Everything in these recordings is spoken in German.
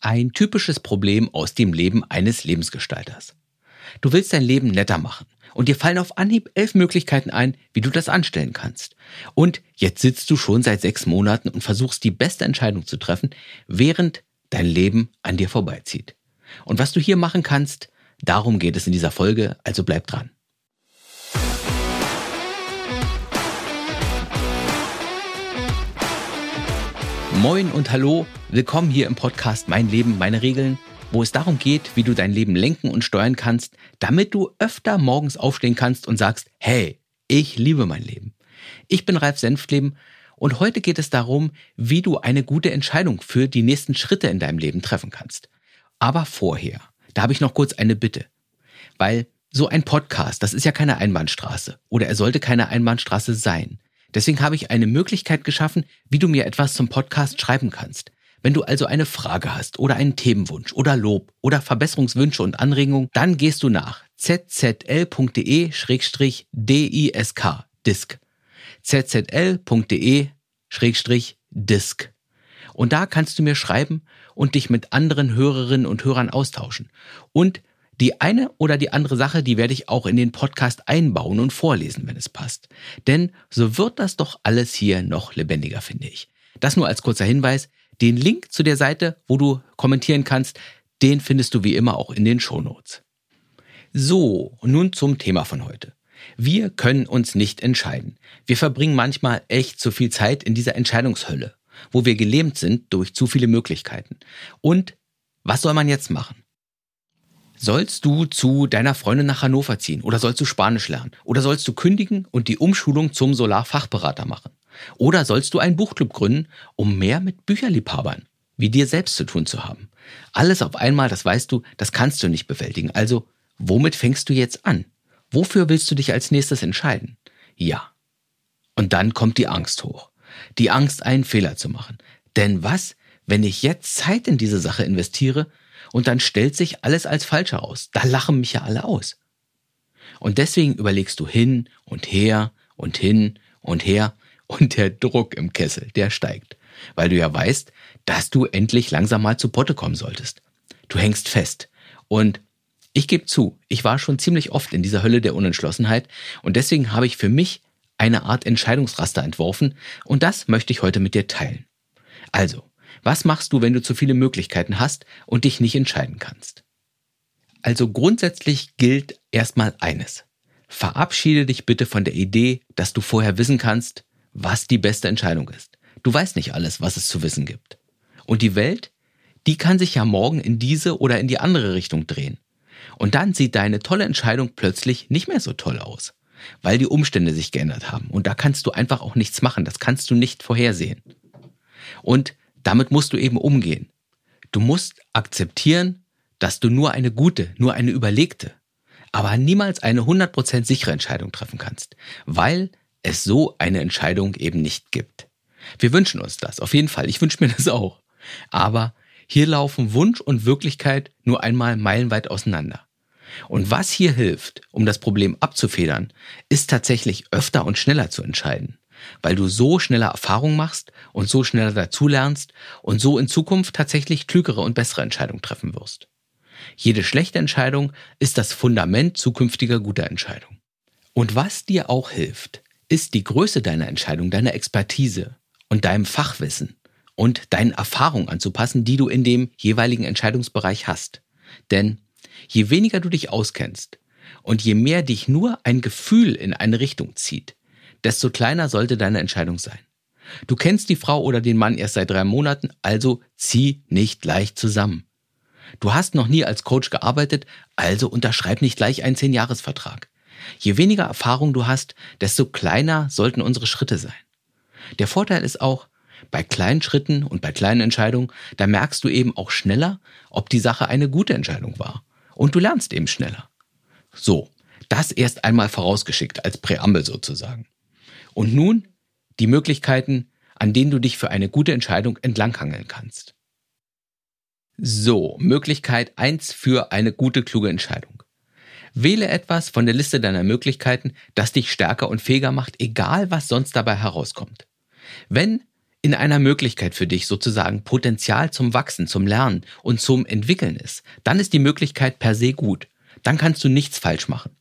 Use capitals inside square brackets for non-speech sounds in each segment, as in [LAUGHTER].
Ein typisches Problem aus dem Leben eines Lebensgestalters. Du willst dein Leben netter machen und dir fallen auf Anhieb elf Möglichkeiten ein, wie du das anstellen kannst. Und jetzt sitzt du schon seit sechs Monaten und versuchst die beste Entscheidung zu treffen, während dein Leben an dir vorbeizieht. Und was du hier machen kannst, darum geht es in dieser Folge, also bleib dran. Moin und hallo, willkommen hier im Podcast Mein Leben, meine Regeln, wo es darum geht, wie du dein Leben lenken und steuern kannst, damit du öfter morgens aufstehen kannst und sagst, hey, ich liebe mein Leben. Ich bin Ralf Senftleben und heute geht es darum, wie du eine gute Entscheidung für die nächsten Schritte in deinem Leben treffen kannst. Aber vorher, da habe ich noch kurz eine Bitte, weil so ein Podcast, das ist ja keine Einbahnstraße oder er sollte keine Einbahnstraße sein. Deswegen habe ich eine Möglichkeit geschaffen, wie du mir etwas zum Podcast schreiben kannst. Wenn du also eine Frage hast oder einen Themenwunsch oder Lob oder Verbesserungswünsche und Anregungen, dann gehst du nach zzl.de-disk disk zzl.de-disk und da kannst du mir schreiben und dich mit anderen Hörerinnen und Hörern austauschen. Und die eine oder die andere Sache, die werde ich auch in den Podcast einbauen und vorlesen, wenn es passt. Denn so wird das doch alles hier noch lebendiger, finde ich. Das nur als kurzer Hinweis. Den Link zu der Seite, wo du kommentieren kannst, den findest du wie immer auch in den Shownotes. So, nun zum Thema von heute. Wir können uns nicht entscheiden. Wir verbringen manchmal echt zu viel Zeit in dieser Entscheidungshölle, wo wir gelähmt sind durch zu viele Möglichkeiten. Und was soll man jetzt machen? Sollst du zu deiner Freundin nach Hannover ziehen oder sollst du Spanisch lernen oder sollst du kündigen und die Umschulung zum Solarfachberater machen? Oder sollst du einen Buchclub gründen, um mehr mit Bücherliebhabern wie dir selbst zu tun zu haben? Alles auf einmal, das weißt du, das kannst du nicht bewältigen. Also, womit fängst du jetzt an? Wofür willst du dich als nächstes entscheiden? Ja. Und dann kommt die Angst hoch. Die Angst, einen Fehler zu machen. Denn was, wenn ich jetzt Zeit in diese Sache investiere und dann stellt sich alles als falsch heraus. Da lachen mich ja alle aus. Und deswegen überlegst du hin und her und hin und her und der Druck im Kessel, der steigt, weil du ja weißt, dass du endlich langsam mal zu Potte kommen solltest. Du hängst fest und ich gebe zu, ich war schon ziemlich oft in dieser Hölle der Unentschlossenheit und deswegen habe ich für mich eine Art Entscheidungsraster entworfen und das möchte ich heute mit dir teilen. Also, was machst du, wenn du zu viele Möglichkeiten hast und dich nicht entscheiden kannst? Also grundsätzlich gilt erstmal eines. Verabschiede dich bitte von der Idee, dass du vorher wissen kannst, was die beste Entscheidung ist. Du weißt nicht alles, was es zu wissen gibt. Und die Welt, die kann sich ja morgen in diese oder in die andere Richtung drehen. Und dann sieht deine tolle Entscheidung plötzlich nicht mehr so toll aus, weil die Umstände sich geändert haben. Und da kannst du einfach auch nichts machen. Das kannst du nicht vorhersehen. Und damit musst du eben umgehen. Du musst akzeptieren, dass du nur eine gute, nur eine überlegte, aber niemals eine 100% sichere Entscheidung treffen kannst, weil es so eine Entscheidung eben nicht gibt. Wir wünschen uns das, auf jeden Fall. Ich wünsche mir das auch. Aber hier laufen Wunsch und Wirklichkeit nur einmal meilenweit auseinander. Und was hier hilft, um das Problem abzufedern, ist tatsächlich öfter und schneller zu entscheiden weil du so schneller Erfahrung machst und so schneller dazulernst und so in Zukunft tatsächlich klügere und bessere Entscheidungen treffen wirst. Jede schlechte Entscheidung ist das Fundament zukünftiger guter Entscheidungen. Und was dir auch hilft, ist die Größe deiner Entscheidung, deiner Expertise und deinem Fachwissen und deinen Erfahrungen anzupassen, die du in dem jeweiligen Entscheidungsbereich hast. Denn je weniger du dich auskennst und je mehr dich nur ein Gefühl in eine Richtung zieht, desto kleiner sollte deine Entscheidung sein. Du kennst die Frau oder den Mann erst seit drei Monaten, also zieh nicht leicht zusammen. Du hast noch nie als Coach gearbeitet, also unterschreib nicht gleich einen Zehn-Jahres-Vertrag. Je weniger Erfahrung du hast, desto kleiner sollten unsere Schritte sein. Der Vorteil ist auch, bei kleinen Schritten und bei kleinen Entscheidungen, da merkst du eben auch schneller, ob die Sache eine gute Entscheidung war. Und du lernst eben schneller. So, das erst einmal vorausgeschickt als Präambel sozusagen. Und nun die Möglichkeiten, an denen du dich für eine gute Entscheidung entlanghangeln kannst. So, Möglichkeit eins für eine gute, kluge Entscheidung. Wähle etwas von der Liste deiner Möglichkeiten, das dich stärker und fähiger macht, egal was sonst dabei herauskommt. Wenn in einer Möglichkeit für dich sozusagen Potenzial zum Wachsen, zum Lernen und zum Entwickeln ist, dann ist die Möglichkeit per se gut. Dann kannst du nichts falsch machen.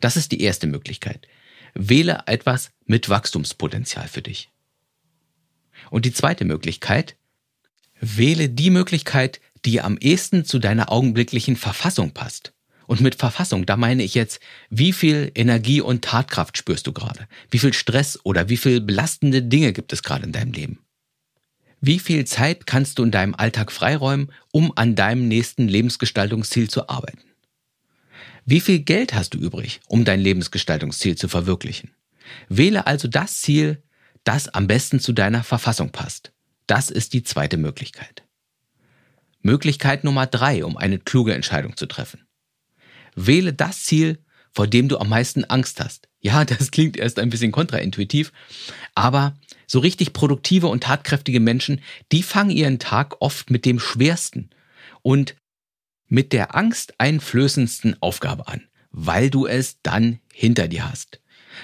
Das ist die erste Möglichkeit. Wähle etwas mit Wachstumspotenzial für dich. Und die zweite Möglichkeit, wähle die Möglichkeit, die am ehesten zu deiner augenblicklichen Verfassung passt. Und mit Verfassung, da meine ich jetzt, wie viel Energie und Tatkraft spürst du gerade? Wie viel Stress oder wie viel belastende Dinge gibt es gerade in deinem Leben? Wie viel Zeit kannst du in deinem Alltag freiräumen, um an deinem nächsten Lebensgestaltungsziel zu arbeiten? Wie viel Geld hast du übrig, um dein Lebensgestaltungsziel zu verwirklichen? Wähle also das Ziel, das am besten zu deiner Verfassung passt. Das ist die zweite Möglichkeit. Möglichkeit Nummer drei, um eine kluge Entscheidung zu treffen. Wähle das Ziel, vor dem du am meisten Angst hast. Ja, [LAUGHS] das klingt erst ein bisschen kontraintuitiv, aber so richtig produktive und tatkräftige Menschen, die fangen ihren Tag oft mit dem schwersten und mit der angsteinflößendsten Aufgabe an, weil du es dann hinter dir hast.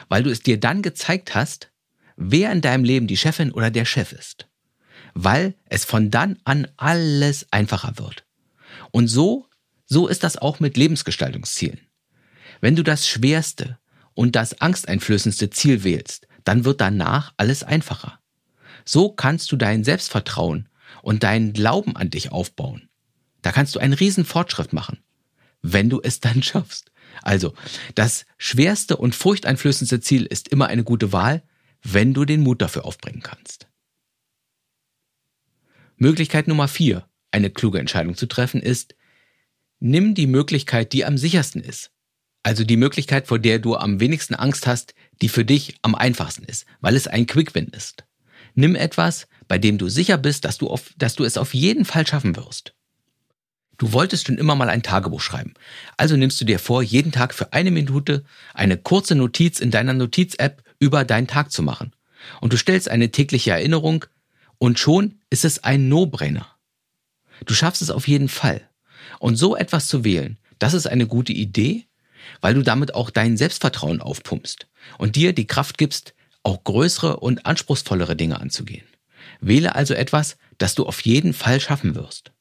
Weil du es dir dann gezeigt hast, wer in deinem Leben die Chefin oder der Chef ist. Weil es von dann an alles einfacher wird. Und so so ist das auch mit Lebensgestaltungszielen. Wenn du das schwerste und das angsteinflößendste Ziel wählst, dann wird danach alles einfacher. So kannst du dein Selbstvertrauen und deinen Glauben an dich aufbauen. Da kannst du einen riesen Fortschritt machen, wenn du es dann [LAUGHS] schaffst. Also, das schwerste und furchteinflößendste Ziel ist immer eine gute Wahl, wenn du den Mut dafür aufbringen kannst. Möglichkeit Nummer vier, eine kluge Entscheidung zu treffen, ist, nimm die Möglichkeit, die am sichersten ist. Also die Möglichkeit, vor der du am wenigsten Angst hast, die für dich am einfachsten ist, weil es ein Quick-Win ist. Nimm etwas, bei dem du sicher bist, dass du, auf, dass du es auf jeden Fall schaffen wirst. Du wolltest schon immer mal ein Tagebuch schreiben. Also nimmst du dir vor, jeden Tag für eine Minute eine kurze Notiz in deiner Notiz-App über deinen Tag zu machen. Und du stellst eine tägliche Erinnerung und schon ist es ein No-Brainer. Du schaffst es auf jeden Fall. Und so etwas zu wählen, das ist eine gute Idee, weil du damit auch dein Selbstvertrauen aufpumpst und dir die Kraft gibst, auch größere und anspruchsvollere Dinge anzugehen. Wähle also etwas, das du auf jeden Fall schaffen wirst.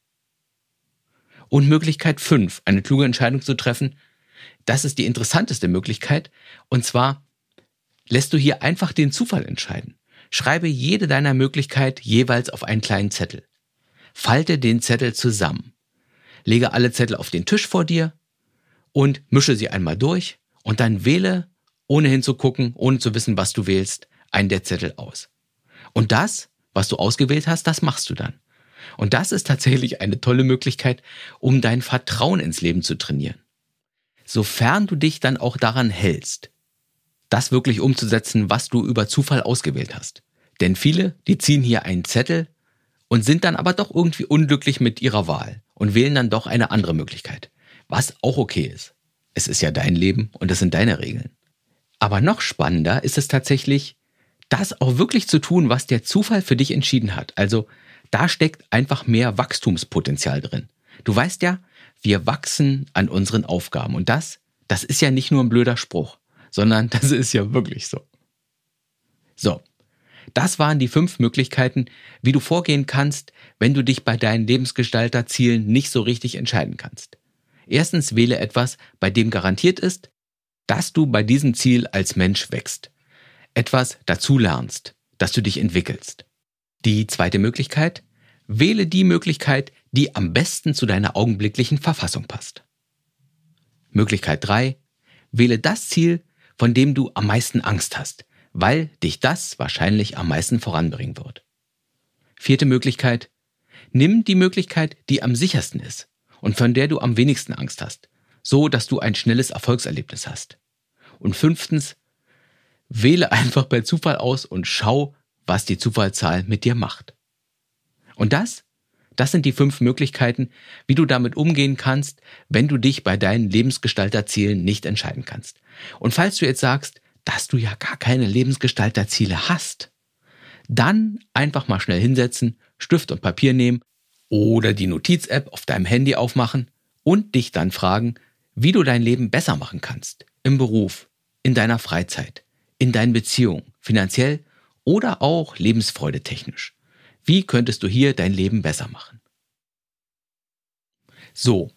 Und Möglichkeit 5, eine kluge Entscheidung zu treffen, das ist die interessanteste Möglichkeit, und zwar lässt du hier einfach den Zufall entscheiden. Schreibe jede deiner Möglichkeit jeweils auf einen kleinen Zettel. Falte den Zettel zusammen lege alle Zettel auf den Tisch vor dir und mische sie einmal durch und dann wähle, ohne hinzugucken, ohne zu wissen, was du wählst, einen der Zettel aus. Und das, was du ausgewählt hast, das machst du dann. Und das ist tatsächlich eine tolle Möglichkeit, um dein Vertrauen ins Leben zu trainieren. Sofern du dich dann auch daran hältst, das wirklich umzusetzen, was du über Zufall ausgewählt hast. Denn viele, die ziehen hier einen Zettel und sind dann aber doch irgendwie unglücklich mit ihrer Wahl und wählen dann doch eine andere Möglichkeit. Was auch okay ist. Es ist ja dein Leben und es sind deine Regeln. Aber noch spannender ist es tatsächlich, das auch wirklich zu tun, was der Zufall für dich entschieden hat. Also da steckt einfach mehr Wachstumspotenzial drin. Du weißt ja, wir wachsen an unseren Aufgaben. Und das, das ist ja nicht nur ein blöder Spruch, sondern [LAUGHS] das ist ja wirklich so. So, das waren die fünf Möglichkeiten, wie du vorgehen kannst, wenn du dich bei deinen Lebensgestalterzielen nicht so richtig entscheiden kannst. Erstens wähle etwas, bei dem garantiert ist, dass du bei diesem Ziel als Mensch wächst. Etwas dazu lernst, dass du dich entwickelst. Die zweite Möglichkeit, wähle die Möglichkeit, die am besten zu deiner augenblicklichen Verfassung passt. Möglichkeit drei: Wähle das Ziel, von dem du am meisten Angst hast, weil dich das wahrscheinlich am meisten voranbringen wird. Vierte Möglichkeit. Nimm die Möglichkeit, die am sichersten ist und von der du am wenigsten Angst hast, so dass du ein schnelles Erfolgserlebnis hast. Und fünftens, wähle einfach bei Zufall aus und schau, was die Zufallszahl mit dir macht. Und das, das sind die fünf Möglichkeiten, wie du damit umgehen kannst, wenn du dich bei deinen Lebensgestalterzielen nicht entscheiden kannst. Und falls du jetzt sagst, dass du ja gar keine Lebensgestalterziele hast, dann einfach mal schnell hinsetzen, Stift und Papier nehmen oder die Notiz-App auf deinem Handy aufmachen und dich dann fragen, wie du dein Leben besser machen kannst. Im Beruf, in deiner Freizeit, in deinen Beziehungen, finanziell oder auch lebensfreudetechnisch. Wie könntest du hier dein Leben besser machen? So,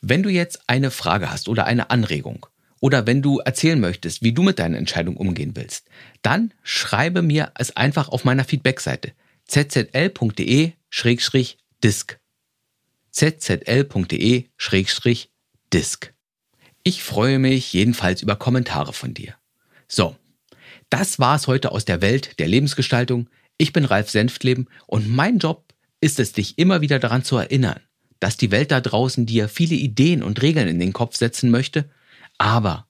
wenn du jetzt eine Frage hast oder eine Anregung oder wenn du erzählen möchtest, wie du mit deiner Entscheidung umgehen willst, dann schreibe mir es einfach auf meiner Feedback-Seite zzl.de-disc zzl.de-disc Ich freue mich jedenfalls über Kommentare von dir. So, das war's heute aus der Welt der Lebensgestaltung. Ich bin Ralf Senftleben und mein Job ist es, dich immer wieder daran zu erinnern, dass die Welt da draußen dir viele Ideen und Regeln in den Kopf setzen möchte, aber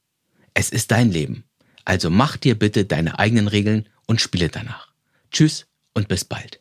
es ist dein Leben. Also mach dir bitte deine eigenen Regeln und spiele danach. Tschüss und bis bald.